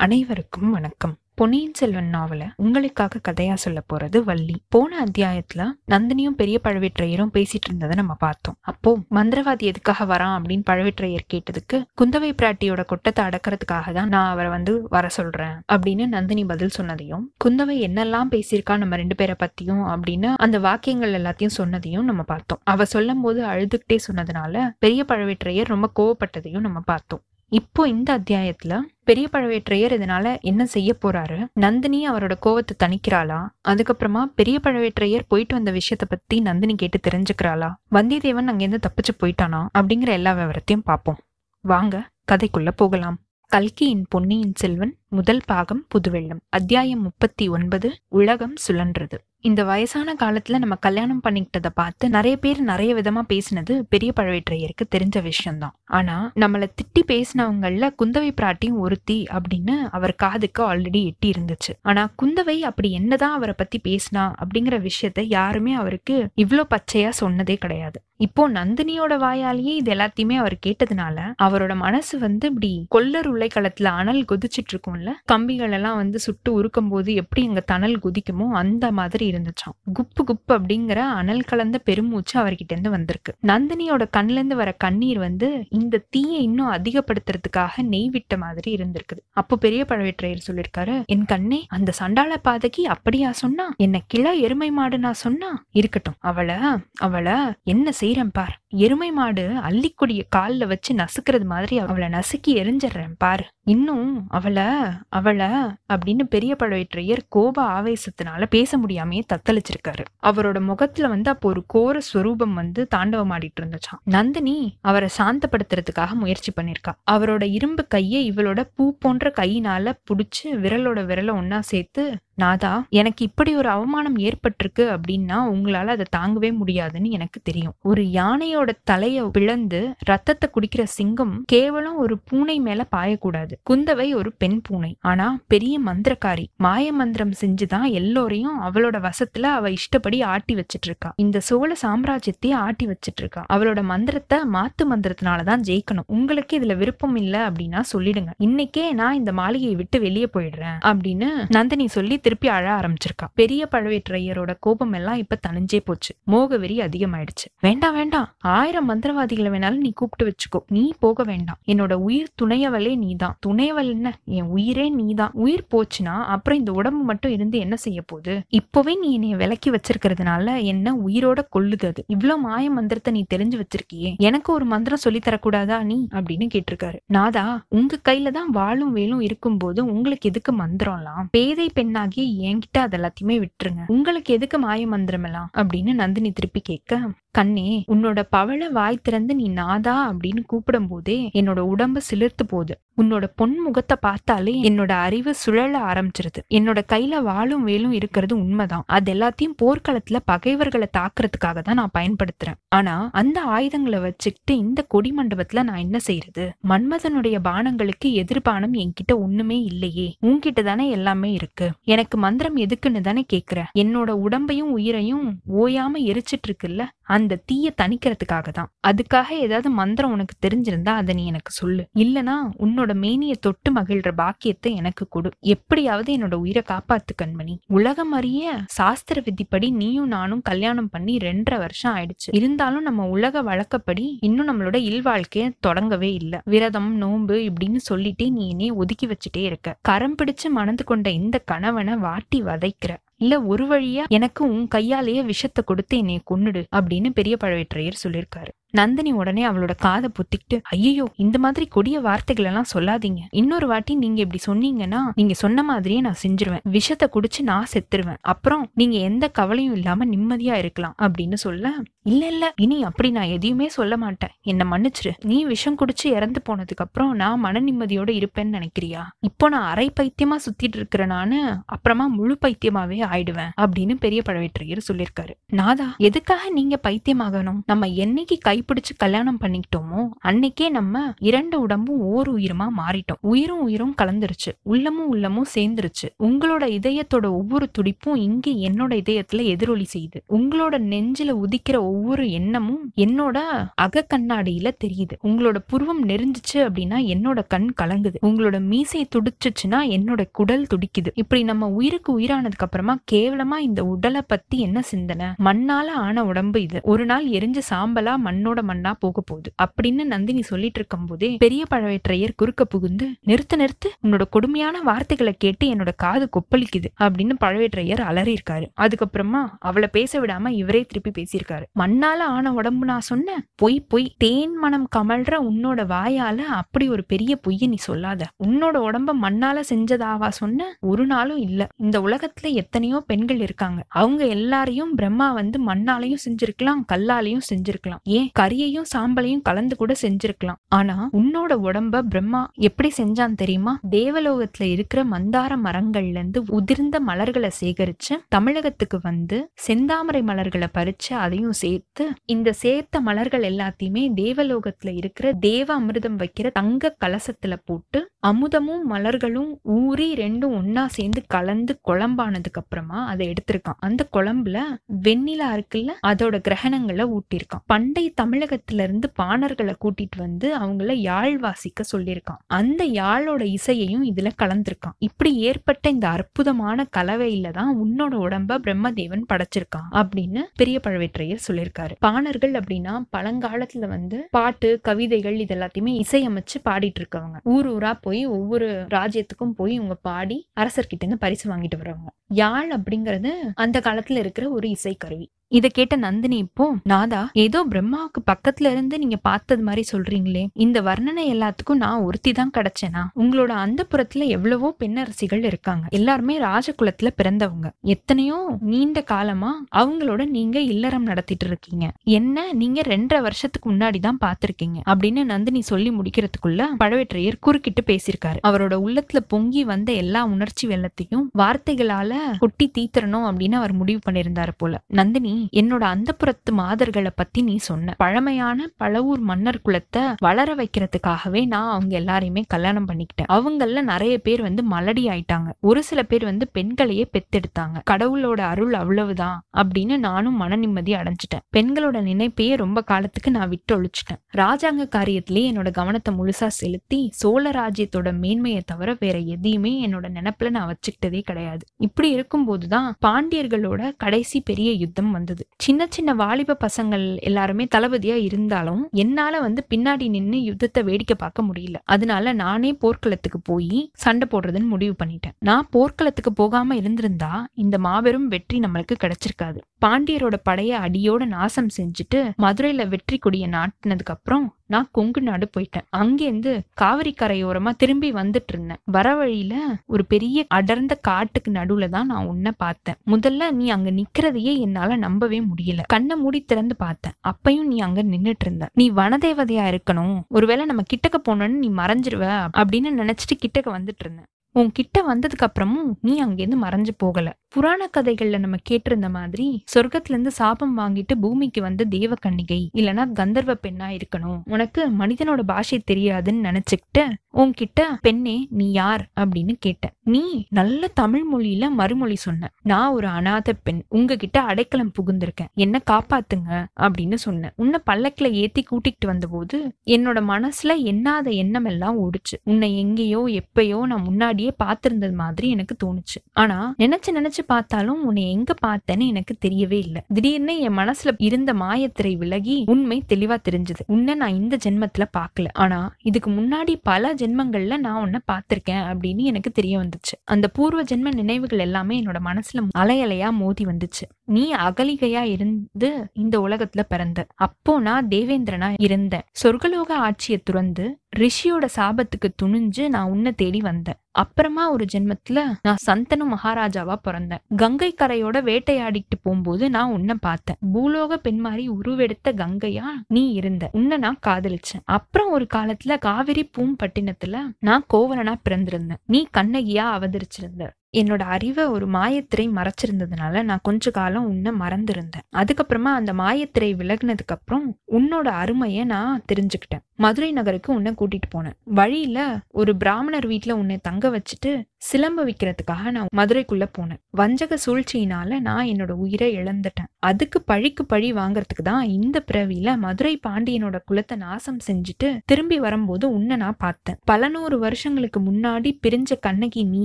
அனைவருக்கும் வணக்கம். பொன்னியின் செல்வன் நாவல உங்களுக்காக கதையா சொல்ல போறது வள்ளி. போன அத்தியாயத்துல நந்தினியும் பெரிய பழுவேற்றையரும் பேசிட்டு இருந்ததை நம்ம பார்த்தோம். அப்போ மந்திரவாதி எதுக்காக வரான் அப்படின்னு பழுவேற்றையர் கேட்டதுக்கு குந்தவை பிராட்டியோட கொட்டத்தை அடக்கிறதுக்காக தான் நான் அவரை வந்து வர சொல்றேன் அப்படின்னு நந்தினி பதில் சொன்னதையும் குந்தவை என்னெல்லாம் பேசியிருக்கா நம்ம ரெண்டு பேரை பத்தியும் அப்படின்னு அந்த வாக்கியங்கள் எல்லாத்தையும் சொன்னதையும் நம்ம பார்த்தோம். அவ சொல்லும் போது அழுதுகிட்டே சொன்னதுனால பெரிய பழுவேற்றையர் ரொம்ப கோவப்பட்டதையும் நம்ம பார்த்தோம். இப்போ இந்த அத்தியாயத்துல பெரிய பழவேற்றையர் இதனால என்ன செய்ய போறாரு? நந்தினி அவரோட கோவத்தை தணிக்கிறாளா? அதுக்கப்புறமா பெரிய பழவேற்றையர் போயிட்டு வந்த விஷயத்த பத்தி நந்தினி கேட்டு தெரிஞ்சுக்கிறாளா? வந்தியத்தேவன் அங்கேருந்து தப்பிச்சு போயிட்டானா? அப்படிங்கிற எல்லா விவரத்தையும் பார்ப்போம். வாங்க கதைக்குள்ள போகலாம். கல்கியின் பொன்னியின் செல்வன் முதல் பாகம் புதுவெள்ளம். அத்தியாயம் முப்பத்தி ஒன்பது உலகம் சுழன்றது. இந்த வயசான காலத்துல நம்ம கல்யாணம் பண்ணிக்கிட்டதை பார்த்து நிறைய பேர் நிறைய விதமா பேசினது பெரிய பழவேற்றையருக்கு தெரிஞ்ச விஷயம்தான். ஆனா நம்மள திட்டி பேசினவங்கள குந்தவை பிராட்டியும் ஒருத்தி அப்படின்னு அவர் காதுக்கு ஆல்ரெடி எட்டி இருந்துச்சு ஆனா குந்தவை அப்படி என்னதான் அவரை பத்தி பேசினா அப்படிங்கிற விஷயத்த யாருமே அவருக்கு இவ்வளோ பச்சையா சொன்னதே கிடையாது. இப்போ நந்தினியோட வாயாலேயே இது எல்லாத்தையுமே அவர் கேட்டதுனால அவரோட மனசு வந்து இப்படி கொல்லர் உலைக்களத்துல அனல் கொதிச்சிட்டு இருக்கும்ல கம்பிகள் எல்லாம் வந்து சுட்டு உருக்கும் போது எப்படி எங்க தணல் குதிக்குமோ அந்த மாதிரி இருந்துச்சாம். குப்பு குப்பு அப்படிங்கிற அனல் கலந்த பெருமூச்சு அவர்கிட்ட இருந்து வந்திருக்கு. நந்தினியோட கண்ல இருந்து வர கண்ணீர் வந்து இந்த தீயை இன்னும் அதிகப்படுத்துறதுக்காக நெய் விட்ட மாதிரி இருந்திருக்குது. அப்போ பெரிய பழவேற்றையர் சொல்லியிருக்காரு என் கண்ணே அந்த சண்டாள பாதகி அப்படியா சொன்னா? என்ன கிளா எருமை மாடு நான் சொன்னா? இருக்கட்டும். அவளை அவளை என்ன செய்யறேன் பார்? எருமை மாடு அள்ளிக்கொடிய கால்ல வச்சு நசுக்கிறது மாதிரி அவளை நசுக்கி எரிஞ்சிடுறேன் பாரு. இன்னும் அவளை அவளை அப்படின்னு பெரிய பழவேற்றையர் கோப ஆவேசத்தினால பேச முடியாமையே தத்தளிச்சிருக்காரு. அவரோட முகத்துல வந்து அப்போ ஒரு கோர ஸ்வரூபம் வந்து தாண்டவம் ஆடிட்டு இருந்துச்சான் நந்தினி அவரை சாந்தப்படுத்துறதுக்காக முயற்சி பண்ணிருக்கா. அவரோட இரும்பு கையை இவளோட பூ போன்ற கையினால புடிச்சு விரலோட விரலை ஒன்னா சேர்த்து நாதா எனக்கு இப்படி ஒரு அவமானம் ஏற்பட்டிருக்கு அப்படின்னா உங்களால அதை தாங்கவே முடியாதுன்னு எனக்கு தெரியும். ஒரு யானையோட தலைய பிளந்து ரத்தத்தை குடிக்கிற சிங்கம் கேவலம் ஒரு பூனை மேல பாயக்கூடாது. குந்தவை ஒரு பெண் பூனை. ஆனா பெரிய மந்திரக்காரி. மாய மந்திரம் செஞ்சுதான் எல்லோரையும் அவளோட வசத்துல அவ இஷ்டப்படி ஆட்டி வச்சிட்டு இருக்கா இந்த சோழ சாம்ராஜ்யத்தையே ஆட்டி வச்சிட்டு இருக்கா அவளோட மந்திரத்தை மாத்து மந்திரத்தினாலதான் ஜெயிக்கணும். உங்களுக்கு இதுல விருப்பம் இல்ல அப்படின்னா சொல்லிடுங்க. இன்னைக்கே நான் இந்த மாளிகையை விட்டு வெளியே போயிடுறேன் அப்படின்னு நந்தினி சொல்லி திருப்பி அழ ஆரம்பிச்சிருக்கா. பெரிய பழவேற்றையரோட கோபம் எல்லாம் இப்ப தனிஞ்சே போச்சு. மோகவெறி அதிகமாயிடுச்சு. வேண்டாம் வேண்டாம். ஆயிரம் மந்திரவாதிகளை வேணாலும் நீ கூப்பிட்டு வச்சுக்கோ. நீ போக வேண்டாம். என்னோட உயிர் துணையவளே நீதான். துணையவள் என்ன? என் உயிரே நீதான். உயிர் போச்சுன்னா அப்புறம் இந்த உடம்பு மட்டும் இருந்து என்ன செய்ய போகுது? இப்பவே நீ என்னை விலக்கி வச்சிருக்கிறதுனால என்ன உயிரோட கொள்ளுது அது? இவ்வளவு மாய மந்திரத்தை நீ தெரிஞ்சு வச்சிருக்கியே. எனக்கு ஒரு மந்திரம் சொல்லி தரக்கூடாதா நீ? அப்படின்னு கேட்டிருக்காரு. நாதா உங்க கையில தான் வாழும் வேலும் இருக்கும்போது உங்களுக்கு எதுக்கு மந்திரம்லாம்? பேதை பெண்ணா என்கிட்ட அது எல்லாத்தையுமே விட்டுருங்க. உங்களுக்கு எதுக்கு மாய மந்திரம் எல்லாம்? அப்படின்னு நந்தினி திருப்பி கேட்க கண்ணே உன்னோட பவள வாய் திறந்து நீ நாதா? அப்படின்னு கூப்பிடும் போதே என்னோட உடம்பு சிலிர்த்து போகுது. உன்னோட பொன் முகத்தை பார்த்தாலே என்னோட அறிவு சுழல ஆரம்பிச்சிருது. என்னோட கையில வாழும் வேலும் இருக்கிறது உண்மைதான். அது எல்லாத்தையும் போர்க்களத்துல பகைவர்களை தாக்குறதுக்காக தான் நான் பயன்படுத்துறேன். ஆனா அந்த ஆயுதங்களை வச்சுக்கிட்டு இந்த கொடி மண்டபத்துல நான் என்ன செய்யறது மன்மதனுடைய பானங்களுக்கு எதிர்பானம் என்கிட்ட ஒண்ணுமே இல்லையே. உன்கிட்ட தானே எல்லாமே இருக்கு. எனக்கு மந்திரம் எதுக்குன்னு தானே கேக்குற? என்னோட உடம்பையும் உயிரையும் ஓயாம எரிச்சிட்டு இருக்குல்ல? அந்த தீய தணிக்கிறதுக்காக தான் அதுக்காக ஏதாவது மந்திரம் உனக்கு தெரிஞ்சிருந்தா அதை நீ எனக்கு சொல்லு. இல்லனா உன்னோட மேனிய தொட்டு மகிழ்ற பாக்கியத்தை எனக்கு கொடு. எப்படியாவது என்னோட உயிரை காப்பாத்து கண்மணி. உலகம் அறிய சாஸ்திர விதிப்படி நீயும் நானும் கல்யாணம் பண்ணி ரெண்டரை வருஷம் ஆயிடுச்சு. இருந்தாலும் நம்ம உலக வழக்கப்படி இன்னும் நம்மளோட இல்வாழ்க்கைய தொடங்கவே இல்லை. விரதம் நோன்பு இப்படின்னு சொல்லிட்டே நீ என்னைய ஒதுக்கி வச்சுட்டே இருக்க. கரம் பிடிச்சு மணந்து கொண்ட இந்த கணவனை வாட்டி வதைக்கிற. இல்ல ஒரு வழியா எனக்கு உன் கையாலேயே விஷத்தை கொடுத்து என்னை கொன்னுடு அப்படின்னு பெரிய பழவேற்றையர் சொல்லியிருக்காரு. நந்தினி உடனே அவளோட காதை புத்திக்கிட்டு ஐயோ இந்த மாதிரி கொடிய வார்த்தைகள் எல்லாம் சொல்லாதீங்க. இன்னொரு வாட்டி நீங்க இப்படி சொன்னீங்கன்னா நீங்க சொன்ன மாதிரியே நான் செஞ்சிருவேன். விஷத்தை குடிச்சு நான் செத்துருவேன். அப்புறம் நீங்க எந்த கவலையும் இல்லாம நிம்மதியா இருக்கலாம். அப்படின்னு சொல்ல இல்ல இல்ல இனி அப்படி நான் எதையுமே சொல்ல மாட்டேன். என்ன மன்னிச்சிரு. நீ விஷம் குடிச்சு இறந்து போனதுக்கு அப்புறம் நான் மன நிம்மதியோட இருப்பேன்னு நினைக்கிறியா? இப்போ நான் அரை பைத்தியமா சுத்திட்டு இருக்கிற நானு அப்புறமா முழு பைத்தியமாவே ஆயிடுவேன். அப்படின்னு பெரிய பழவேற்றையர் சொல்லியிருக்காரு. நாதா எதுக்காக நீங்க பைத்தியமாகணும்? நம்ம என்னைக்கு கை கைப்பிடிச்சு கல்யாணம் பண்ணிக்கிட்டோமோ அன்னைக்கே நம்ம இரண்டு உடம்பும் ஓர் உயிருமா மாறிட்டோம். உயிரும் உயிரும் கலந்துருச்சு. உள்ளமும் உள்ளமும் சேர்ந்துருச்சு. உங்களோட இதயத்தோட ஒவ்வொரு துடிப்பும் இங்கே என்னோட இதயத்துல எதிரொலி செய்யுது. உங்களோட நெஞ்சில உதிக்கிற ஒவ்வொரு எண்ணமும் என்னோட அக கண்ணாடியில தெரியுது. உங்களோட புருவம் நெறிஞ்சிச்சு அப்படின்னா என்னோட கண் கலங்குது. உங்களோட மீசை துடிச்சிச்சுன்னா என்னோட குடல் துடிக்குது. இப்படி நம்ம உயிருக்கு உயிரானதுக்கு அப்புறமா கேவலமா இந்த உடலை பத்தி என்ன சிந்தனை? மண்ணால ஆன உடம்பு இது. ஒரு நாள் எரிஞ்ச சாம்பலா மண்ணோட மண்ணா போக போகுது. அப்படின்னு நந்தினி சொல்லிட்டு இருக்கும் போதே பெரிய பழவேற்றையர் குறுக்க புகுந்து நிறுத்து நிறுத்து உன்னோட கொடுமையான வார்த்தைகளை கேட்டு என்னோட காது கொப்பளிக்குது அப்படின்னு பழவேற்றையர் அலறி இருக்காரு அதுக்கப்புறமா அவளை பேச விடாம இவரே திருப்பி பேசியிருக்காரு. மண்ணால ஆன உடம்பு நான் சொன்னேன் பொய் பொய் தேன் மனம் கமழ்ற உன்னோட வாயால அப்படி ஒரு பெரிய பொய்ய நீ சொல்லாத. உன்னோட உடம்ப மண்ணால செஞ்சதாவா சொன்ன ஒரு நாளும் இல்ல. இந்த உலகத்துல எத்தனையோ பெண்கள் இருக்காங்க. அவங்க எல்லாரையும் பிரம்மா வந்து மண்ணாலையும் செஞ்சிருக்கலாம் கல்லாலையும் செஞ்சிருக்கலாம். ஏன் கறியையும் சாம்பலையும் கலந்து கூட செஞ்சிருக்கலாம். ஆனா உன்னோட உடம்ப பிரம்மா எப்படி செஞ்சான் தெரியுமா? தேவலோகத்துல இருக்கிற மந்தார மரங்கள்ல இருந்து உதிர்ந்த மலர்களை சேகரிச்சு தமிழகத்துக்கு வந்து செந்தாமரை மலர்களை பறிச்சு அதையும் சேர்த்து இந்த சேர்த்த மலர்கள் எல்லாத்தையுமே தேவலோகத்துல இருக்கிற தேவ அமிர்தம் வைக்கிற தங்க கலசத்துல போட்டு அமுதமும் மலர்களும் ஊறி ரெண்டும் ஒன்னா சேர்ந்து கலந்து குழம்பானதுக்கு அப்புறமா அதை எடுத்திருக்கான். அந்த குழம்புல வெண்ணிலா இருக்குல்ல அதோட கிரகணங்களை ஊட்டியிருக்கான். பண்டை தமிழ் இருந்து பாணர்களை கூட்டிட்டு வந்து அவங்கள யாழ் வாசிக்க சொல்லியிருக்கான். அந்த யாழோட இசையையும் இதுல கலந்திருக்கான். இப்படி ஏற்பட்ட இந்த அற்புதமான கலவையில தான் உன்னோட உடம்ப பிரம்மதேவன் படைச்சிருக்கான் அப்படின்னு பெரிய பழவேற்றையர் சொல்லியிருக்காரு. பாணர்கள் அப்படின்னா பழங்காலத்துல வந்து பாட்டு கவிதைகள் இது எல்லாத்தையுமே இசையமைச்சு பாடிட்டு இருக்கவங்க ஊர் ஊரா போய் ஒவ்வொரு ராஜ்யத்துக்கும் போய் இவங்க பாடி அரசர்கிட்ட இருந்து பரிசு வாங்கிட்டு வரவங்க. யாழ் அப்படிங்கிறது அந்த காலத்துல இருக்கிற ஒரு இசைக்கருவி. இதை கேட்ட நந்தினி இப்போ நாதா ஏதோ பிரம்மாவுக்கு பக்கத்துல இருந்து நீங்க பார்த்தது மாதிரி சொல்றீங்களே. இந்த வர்ணனை எல்லாத்துக்கும் நான் ஒருத்தி தான் கிடைச்சேனா? உங்களோட அந்த புறத்துல எவ்வளவோ பெண்ணரசிகள் இருக்காங்க. எல்லாருமே ராஜகுலத்துல பிறந்தவங்க. எத்தனையோ நீண்ட காலமா அவங்களோட நீங்க இல்லறம் நடத்திட்டு இருக்கீங்க. என்ன நீங்க ரெண்டரை வருஷத்துக்கு முன்னாடி தான் பாத்திருக்கீங்க அப்படின்னு நந்தினி சொல்லி முடிக்கிறதுக்குள்ள பழவேற்றையர் குறுக்கிட்டு பேசியிருக்காரு. அவரோட உள்ளத்துல பொங்கி வந்த எல்லா உணர்ச்சி வெள்ளத்தையும் வார்த்தைகளால கொட்டி தீத்துறணும் அப்படின்னு அவர் முடிவு பண்ணியிருந்தாரு போல. நந்தினி என்னோட அந்தப்புறத்து மாதர்களை பத்தி நீ சொன்ன. பழமையான பழவூர் மன்னர் குலத்தை வளர வைக்கிறதுக்காகவே நான் அவங்க எல்லாரையுமே கல்யாணம் பண்ணிக்கிட்டேன். அவங்கள நிறைய பேர் வந்து மலடி ஆயிட்டாங்க. ஒரு சில பேர் வந்து பெண்களையே பெத்தெடுத்தாங்க. கடவுளோட அருள் அவ்வளவுதான் அப்படின்னு நானும் மன நிம்மதி அடைஞ்சிட்டேன். பெண்களோட நினைப்பையே ரொம்ப காலத்துக்கு நான் விட்டு ஒழிச்சிட்டேன் ராஜாங்க காரியத்திலேயே என்னோட கவனத்தை முழுசா செலுத்தி சோழ ராஜ்யத்தோட மேன்மையை தவிர வேற எதையுமே என்னோட நினைப்புல நான் வச்சுக்கிட்டதே கிடையாது. இப்படி இருக்கும்போதுதான் பாண்டியர்களோட கடைசி பெரிய யுத்தம் வந்து இருந்தது சின்ன சின்ன வாலிப பசங்கள் எல்லாருமே தளபதியா இருந்தாலும் என்னால வந்து பின்னாடி நின்னு யுத்தத்தை வேடிக்கை பார்க்க முடியல. அதனால நானே போர்க்களத்துக்கு போய் சண்டை போடுறதுன்னு முடிவு பண்ணிட்டேன். நான் போர்க்களத்துக்கு போகாம இருந்திருந்தா இந்த மாபெரும் வெற்றி நம்மளுக்கு கிடைச்சிருக்காது. பாண்டியரோட படைய அடியோட நாசம் செஞ்சுட்டு மதுரையில வெற்றி கொடிய நாட்டினதுக்கு அப்புறம் நான் கொங்கு நாடு போயிட்டேன். அங்கேருந்து காவிரி கரையோரமா திரும்பி வந்துட்டு இருந்தேன். வர வழியில ஒரு பெரிய அடர்ந்த காட்டுக்கு நடுவுல தான் நான் உன்னை பார்த்தேன். முதல்ல நீ அங்க நிக்கிறதையே என்னால நம்பவே முடியல. கண்ணை மூடி திறந்து பார்த்தேன். அப்பையும் நீ அங்க நின்னுட்டு இருந்த. நீ வனதேவதையா இருக்கணும். ஒருவேளை நம்ம கிட்டக்க போனோன்னு நீ மறைஞ்சிருவ அப்படின்னு நினைச்சிட்டு கிட்டக்க வந்துட்டு இருந்தேன். உன்கிட்ட வந்ததுக்கு அப்புறமும் நீ அங்கேருந்து மறைஞ்சு போகல. புராண கதைகள்ல நம்ம கேட்டிருந்த மாதிரி சொர்க்கத்துல இருந்து சாபம் வாங்கிட்டு பூமிக்கு வந்த தேவ கன்னிகை இல்லனா கந்தர்வ பெண்ணா இருக்கணும். உனக்கு மனிதனோட பாஷை தெரியாதுன்னு நினைச்சுக்கிட்டு உன்கிட்ட பெண்ணே நீ யார் அப்படின்னு கேட்டேன். நீ நல்ல தமிழ் மொழியில மறுமொழி சொன்ன. நான் ஒரு அநாத பெண் உங்ககிட்ட அடைக்கலம் புகுந்திருக்கேன். என்ன காப்பாத்துங்க அப்படின்னு சொன்னேன் உன்னை பல்லக்கில ஏத்தி கூட்டிகிட்டு வந்தபோது என்னோட மனசுல எண்ணாத எண்ணம் எல்லாம் ஓடுச்சு. உன்னை எங்கேயோ எப்பயோ நான் முன்னாடி முன்னாடியே பார்த்திருந்தது மாதிரி எனக்கு தோணுச்சு. ஆனா நினைச்சு நினைச்சு பார்த்தாலும் உன்னை எங்க பார்த்தேன்னு எனக்கு தெரியவே இல்லை. திடீர்னு என் மனசுல இருந்த மாயத்திரை விலகி உண்மை தெளிவா தெரிஞ்சது. உன்னை நான் இந்த ஜென்மத்துல பார்க்கல. ஆனா இதுக்கு முன்னாடி பல ஜென்மங்கள்ல நான் உன்னை பார்த்திருக்கேன் அப்படின்னு எனக்கு தெரிய வந்துச்சு. அந்த பூர்வ ஜென்ம நினைவுகள் எல்லாமே என்னோட மனசுல அலையலையா மோதி வந்துச்சு. நீ அகலிகையா இருந்து இந்த உலகத்துல பிறந்த. அப்போ நான் தேவேந்திரனா இருந்தேன். சொர்க்கலோக ஆட்சியை துறந்து ரிஷியோட சாபத்துக்கு துணிஞ்சு நான் உன்னை தேடி வந்தேன். அப்புறமா ஒரு ஜென்மத்துல நான் சந்தனு மகாராஜாவா பிறந்தேன். கங்கை கரையோட வேட்டையாடிட்டு போகும்போது நான் உன்னை பார்த்தேன். பூலோக பெண் மாதிரி உருவெடுத்த கங்கையா நீ இருந்த. உன்னை நான் காதலிச்சேன். அப்புறம் ஒரு காலத்துல காவிரி பூம்பட்டினத்துல நான் கோவலனா பிறந்திருந்தேன். நீ கண்ணகியா அவதரிச்சிருந்த. என்னோட அறிவை ஒரு மாயத்திரை மறைச்சிருந்ததுனால நான் கொஞ்ச காலம் உன்னை மறந்திருந்தேன். அதுக்கப்புறமா அந்த மாயத்திரை விலகினதுக்கு அப்புறம் உன்னோட அருமையை நான் தெரிஞ்சுக்கிட்டேன். மதுரை நகருக்கு உன்னை கூட்டிட்டு போனேன். வழியில ஒரு பிராமணர் வீட்டுல உன்னை தங்க வச்சுட்டு சிலம்ப விற்கிறதுக்காக நான் மதுரைக்குள்ளே போனேன். வஞ்சக சூழ்ச்சியினால நான் என்னோட உயிரை இழந்துட்டேன். அதுக்கு பழிக்கு பழி வாங்குறதுக்கு தான் இந்த பிறவியில மதுரை பாண்டியனோட குலத்தை நாசம் செஞ்சுட்டு திரும்பி வரும்போது உன்னை நான் பார்த்தேன். பல நூறு வருஷங்களுக்கு முன்னாடி பிரிஞ்ச கண்ணகி நீ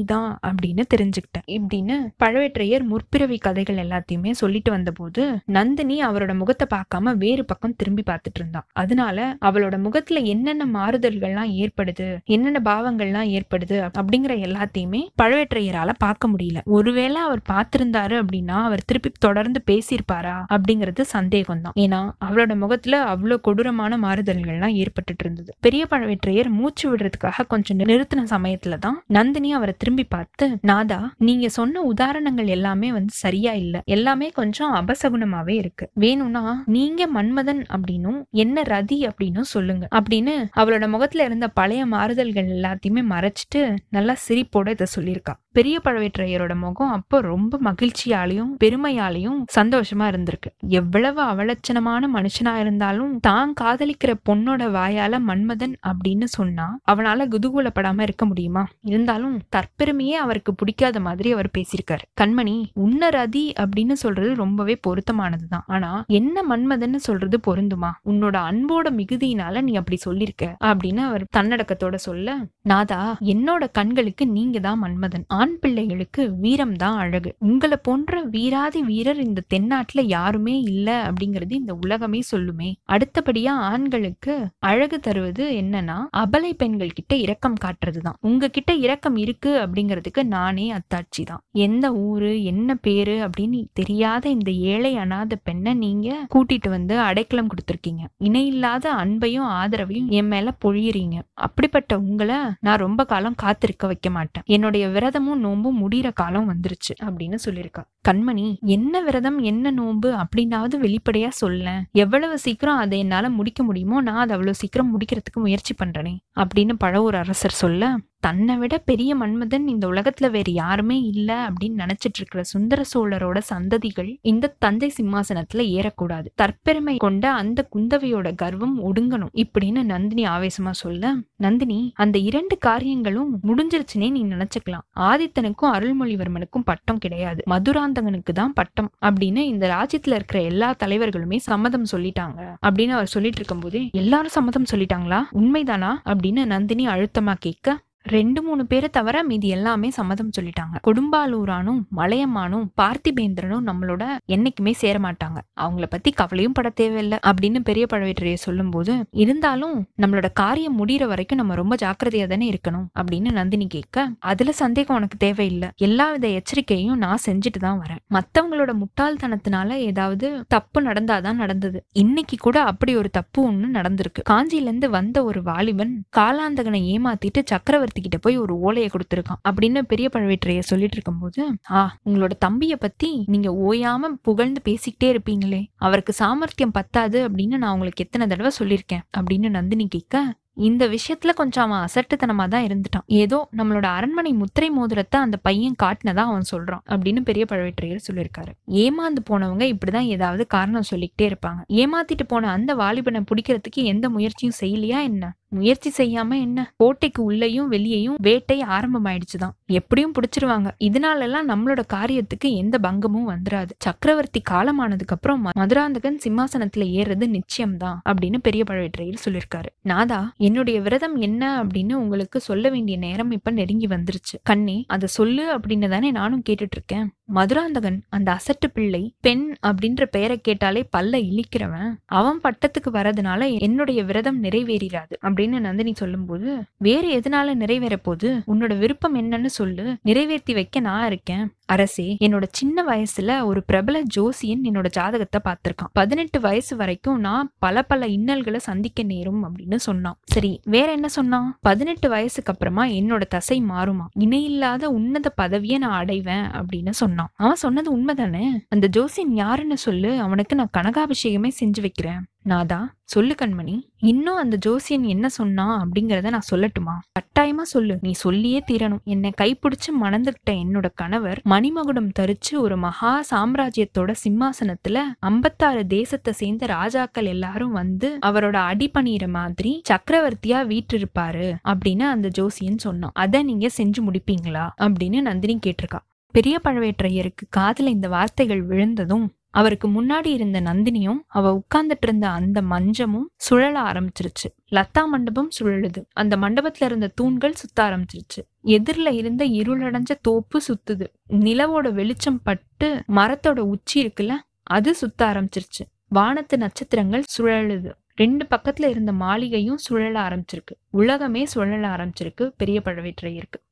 தான் அப்படின்னு தெரிஞ்சுக்கிட்டேன். இப்படின்னு பழவேற்றையர் முற்பிறவி கதைகள் எல்லாத்தையுமே சொல்லிட்டு வந்தபோது நந்தினி அவரோட முகத்தை பார்க்காம வேறு பக்கம் திரும்பி பார்த்துட்டு இருந்தான் அதனால அவளோட முகத்துல என்னென்ன மாறுதல்கள்லாம் ஏற்படுது என்னென்ன பாவங்கள்லாம் ஏற்படுது அப்படிங்கிற எல்லாத்தையும் பழவேற்றையரால பார்க்க முடியல. ஒருவேளை அவர் பார்த்திருந்தாரு அப்படின்னா அவர் திருப்பி தொடர்ந்து பேசியிருப்பாரா அப்படிங்கிறது சந்தேகம் தான் ஏன்னா அவளோட முகத்துல அவ்வளவு கொடூரமான மாறுதல்கள்லாம் ஏற்பட்டுட்டு இருந்தது. பெரிய பழவேற்றையர் மூச்சு விடுறதுக்காக கொஞ்சம் நிறுத்தின சமயத்துல தான் நந்தினி அவரை திரும்பி பார்த்து நாதா நீங்க சொன்ன உதாரணங்கள் எல்லாமே வந்து சரியா இல்ல. எல்லாமே கொஞ்சம் அபசகுணமாவே இருக்கு. வேணும்னா நீங்க மன்மதன் அப்படின்னும் என்ன ரதி அப்படின்னும் சொல்லுங்க. அப்படின்னு அவளோட முகத்துல இருந்த பழைய மாறுதல்கள் எல்லாத்தையுமே மறைச்சிட்டு நல்லா சிரிப்போட இதை சொல்லியிருக்கா. பெரிய பழவேற்றையரோட முகம் அப்போ ரொம்ப மகிழ்ச்சியாலையும் பெருமையாலையும் சந்தோஷமா இருந்திருக்கு. எவ்வளவு அவலட்சணமான மனுஷனா இருந்தாலும் தான் காதலிக்கிற பொண்ணோட வாயால மன்மதன் அப்படின்னு சொன்னா அவனால குதூகூலப்படாம இருக்க முடியுமா? இருந்தாலும் தற்பெருமையே அவருக்கு பிடிக்காத மாதிரி அவர் பேசியிருக்காரு. கண்மணி உன்ன ரதி அப்படின்னு சொல்றது ரொம்பவே பொருத்தமானதுதான். ஆனா என்ன மன்மதன்னு சொல்றது பொருந்துமா? உன்னோட அன்போட மிகுதியினால நீ அப்படி சொல்லிருக்க அப்படின்னு அவர் தன்னடக்கத்தோட சொல்ல நாதா என்னோட கண்களுக்கு நீங்க தான் மன்மதன். ஆண் பிள்ளைகளுக்கு வீரம் தான் அழகு. உங்களை போன்ற வீராதி வீரர் இந்த தென்னாட்டுல யாருமே இல்ல அப்படிங்கிறது இந்த உலகமே சொல்லுமே. அடுத்தபடியா ஆண்களுக்கு அழகு தருவது என்னன்னா அபலை பெண்கள் கிட்ட இரக்கம் காட்டுறதுதான் உங்ககிட்ட இரக்கம் இருக்கு அப்படிங்கிறதுக்கு நானே அத்தாட்சி தான். எந்த ஊரு என்ன பேரு அப்படின்னு தெரியாத இந்த ஏழை அனாத பெண்ணை நீங்க கூட்டிட்டு வந்து அடைக்கலம் கொடுத்துருக்கீங்க. இணையில்லாத அன்பையும் ஆதரவையும் என் மேல பொழியறீங்க. அப்படிப்பட்ட உங்களை நான் ரொம்ப காலம் காத்திருக்க வைக்க மாட்டேன். என்னுடைய விரதமும் நோன்பும் முடிகிற காலம் வந்துருச்சு அப்படின்னு சொல்லியிருக்கா. கண்மணி என்ன விரதம் என்ன நோன்பு அப்படின்னாவது வெளிப்படையா சொல்ல. எவ்வளவு சீக்கிரம் அதை என்னால முடிக்க முடியுமோ நான் அதை அவ்வளவு சீக்கிரம் முடிக்கிறதுக்கு முயற்சி பண்றேனே அப்படின்னு பழவூர் அரசர் சொல்ல தன்னை விட பெரிய மன்மதன் இந்த உலகத்துல வேற யாருமே இல்ல அப்படின்னு நினைச்சிட்டு இருக்கிற சுந்தர சோழரோட சந்ததிகள் இந்த தஞ்சை சிம்மாசனத்துல ஏறக்கூடாது. தற்பெருமை கொண்ட அந்த குந்தவையோட கர்வம் ஒடுங்கணும் இப்படின்னு நந்தினி ஆவேசமா சொல்ல நந்தினி அந்த இரண்டு காரியங்களும் முடிஞ்சிருச்சுனே நீ நினைச்சுக்கலாம். ஆதித்தனுக்கும் அருள்மொழிவர்மனுக்கும் பட்டம் கிடையாது. மதுராந்தகனுக்கு தான் பட்டம் அப்படின்னு இந்த ராஜ்யத்துல இருக்கிற எல்லா தலைவர்களுமே சம்மதம் சொல்லிட்டாங்க. அப்படின்னு அவர் சொல்லிட்டு இருக்கும்போதே எல்லாரும் சம்மதம் சொல்லிட்டாங்களா? உண்மைதானா? அப்படின்னு நந்தினி அழுத்தமா கேட்க ரெண்டு மூணு பேரை தவிர மீதி எல்லாமே சம்மதம் சொல்லிட்டாங்க. கொடும்பாலூரானும் மலையம்மானும் பார்த்திபேந்திரனும் நம்மளோட என்னைக்குமே சேர மாட்டாங்க. அவங்கள பத்தி கவலையும் பட தேவையில்லை அப்படின்னு பெரிய பழவேற்றைய சொல்லும்போது இருந்தாலும் நம்மளோட காரியம் முடிகிற வரைக்கும் நம்ம ரொம்ப ஜாக்கிரதையா தானே இருக்கணும்? அப்படின்னு நந்தினி கேட்க அதுல சந்தேகம் உனக்கு தேவையில்லை. எல்லா வித எச்சரிக்கையும் நான் செஞ்சுட்டு தான் வரேன். மத்தவங்களோட முட்டாள்தனத்தினால ஏதாவது தப்பு நடந்தாதான் நடந்தது. இன்னைக்கு கூட அப்படி ஒரு தப்பு ஒண்ணு நடந்திருக்கு. காஞ்சியில இருந்து வந்த ஒரு வாலிபன் காலாந்தகனை ஏமாத்திட்டு சக்கரவர்த்தி கிட்ட போய் ஒரு ஓலையை கொடுத்துருக்கான் அப்படின்னு பெரிய பழவேற்றைய சொல்லிட்டு இருக்கும்போது ஆ உங்களோட தம்பிய பத்தி நீங்க ஓயாம புகழ்ந்து பேசிக்கிட்டே இருப்பீங்களே அவருக்கு சாமர்த்தியம் பத்தாது அப்படின்னு நான் உங்களுக்கு எத்தனை தடவை சொல்லியிருக்கேன் அப்படின்னு நந்தினி கேட்க இந்த விஷயத்துல கொஞ்சம் அவன் அசட்டுத்தனமா தான் இருந்துட்டான். ஏதோ நம்மளோட அரண்மனை முத்திரை மோதிரத்தை அந்த பையன் காட்டினதா அவன் சொல்றான் அப்படின்னு பெரிய பழவேற்றையர் சொல்லியிருக்காரு. ஏமாந்து போனவங்க இப்படிதான் ஏதாவது காரணம் சொல்லிக்கிட்டே இருப்பாங்க. ஏமாத்திட்டு போன அந்த வாலிபனை பிடிக்கிறதுக்கு எந்த முயற்சியும் செய்யலையா என்ன? முயற்சி செய்யாம என்ன? கோட்டைக்கு உள்ளேயும் வெளியேயும் வேட்டை ஆரம்பமாயிடுச்சுதான். எப்படியும் பிடிச்சிருவாங்க. இதனால எல்லாம் நம்மளோட காரியத்துக்கு எந்த பங்கமும் வந்துராது. சக்கரவர்த்தி காலமானதுக்கு அப்புறம் மதுராந்தகன் சிம்மாசனத்துல ஏறுறது நிச்சயம்தான் அப்படின்னு பெரிய பழவேற்றையில் சொல்லியிருக்காரு நாதா என்னுடைய விரதம் என்ன? அப்படின்னு உங்களுக்கு சொல்ல வேண்டிய நேரம் இப்ப நெருங்கி வந்துருச்சு. கண்ணே அதை சொல்லு அப்படின்னு தானே நானும் கேட்டுட்டு இருக்கேன். மதுராந்தகன் அந்த அசட்டு பிள்ளை பெண் அப்படின்ற பெயரை கேட்டாலே பல்ல இழிக்கிறவன். அவன் பட்டத்துக்கு வரதுனால என்னுடைய விரதம் நிறைவேறாது அப்படின்னு நந்தினி சொல்லும்போது வேற எதனால நிறைவேற போது உன்னோட விருப்பம் என்னன்னு சொல்லு. நிறைவேற்றி வைக்க நான் இருக்கேன். அரசே என்னோட சின்ன வயசுல ஒரு பிரபல ஜோசியன் என்னோட ஜாதகத்தை பார்த்திருக்கான். பதினெட்டு வயசு வரைக்கும் நான் பல பல இன்னல்களை சந்திக்க நேரும் அப்படின்னு சொன்னான். சரி வேற என்ன சொன்னான்? பதினெட்டு வயசுக்கு அப்புறமா என்னோட தசை மாறுமா. இணையில்லாத உன்னத பதவியை நான் அடைவேன் அப்படின்னு சொன்னான். சொன்னான். அவன் சொன்னது உண்மைதானே? அந்த ஜோசியன் யாருன்னு சொல்லு அவனுக்கு நான் கனகாபிஷேகமே செஞ்சு வைக்கிறேன். நாதா சொல்லு கண்மணி இன்னும் அந்த ஜோசியன் என்ன சொன்னா அப்படிங்கறத நான் சொல்லட்டுமா? கட்டாயமா சொல்லு. நீ சொல்லியே தீரணும். என்னை கைப்பிடிச்சு மணந்துகிட்ட என்னோட கணவர் மணிமகுடம் தரிச்சு ஒரு மகா சாம்ராஜ்யத்தோட சிம்மாசனத்துல ஐம்பத்தாறு தேசத்தை சேர்ந்த ராஜாக்கள் எல்லாரும் வந்து அவரோட அடிபணியிற மாதிரி சக்கரவர்த்தியா வீற்றிருப்பாரு அப்படின்னு அந்த ஜோசியன் சொன்னான். அதை நீங்க செஞ்சு முடிப்பீங்களா? அப்படின்னு நந்தினி கேட்டிருக்கா. பெரிய பழவேற்றையருக்கு காதில் இந்த வார்த்தைகள் விழுந்ததும் அவருக்கு முன்னாடி இருந்த நந்தினியும் அவ உட்கார்ந்துட்டு இருந்த அந்த மஞ்சமும் சுழல ஆரம்பிச்சிருச்சு. லதா மண்டபம் சுழலுது. அந்த மண்டபத்துல இருந்த தூண்கள் சுத்த ஆரம்பிச்சிருச்சு. எதிரில இருந்த இருளடைஞ்ச தோப்பு சுத்துது. நிலவோட வெளிச்சம் பட்டு மரத்தோட உச்சி இருக்குல்ல அது சுத்த ஆரம்பிச்சிருச்சு. வானத்து நட்சத்திரங்கள் சுழலுது. ரெண்டு பக்கத்துல இருந்த மாளிகையும் சுழல ஆரம்பிச்சிருக்கு. உலகமே சுழல ஆரம்பிச்சிருக்கு பெரிய பழவேற்றையருக்கு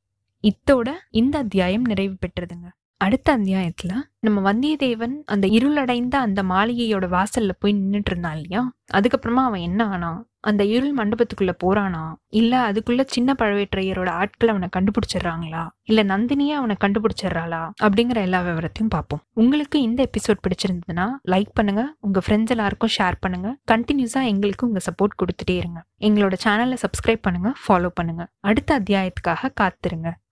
இத்தோட இந்த அத்தியாயம் நிறைவு பெற்றதுங்க. அடுத்த அத்தியாயத்துல நம்ம வந்தியத்தேவன் அந்த இருளடைந்த அந்த மாளிகையோட வாசல்ல போய் நின்றுட்டு இருந்தான் இல்லையா? அதுக்கப்புறமா அவன் என்ன ஆனான் அந்த இருள் மண்டபத்துக்குள்ள போறானா? இல்ல அதுக்குள்ள சின்ன பழவேற்றையரோட ஆட்கள் அவனை கண்டுபிடிச்சிடுறாங்களா? இல்ல நந்தினியே அவனை கண்டுபிடிச்சிடுறாளா? அப்படிங்கிற எல்லா விவரத்தையும் பார்ப்போம். உங்களுக்கு இந்த எபிசோட் பிடிச்சிருந்ததுன்னா லைக் பண்ணுங்க உங்க ஃப்ரெண்ட்ஸ் எல்லாருக்கும் ஷேர் பண்ணுங்க கண்டினியூஸா எங்களுக்கு உங்க சப்போர்ட் கொடுத்துட்டே இருங்க. எங்களோட சேனலை சப்ஸ்கிரைப் பண்ணுங்க ஃபாலோ பண்ணுங்க. அடுத்த அத்தியாயத்துக்காக காத்திருங்க.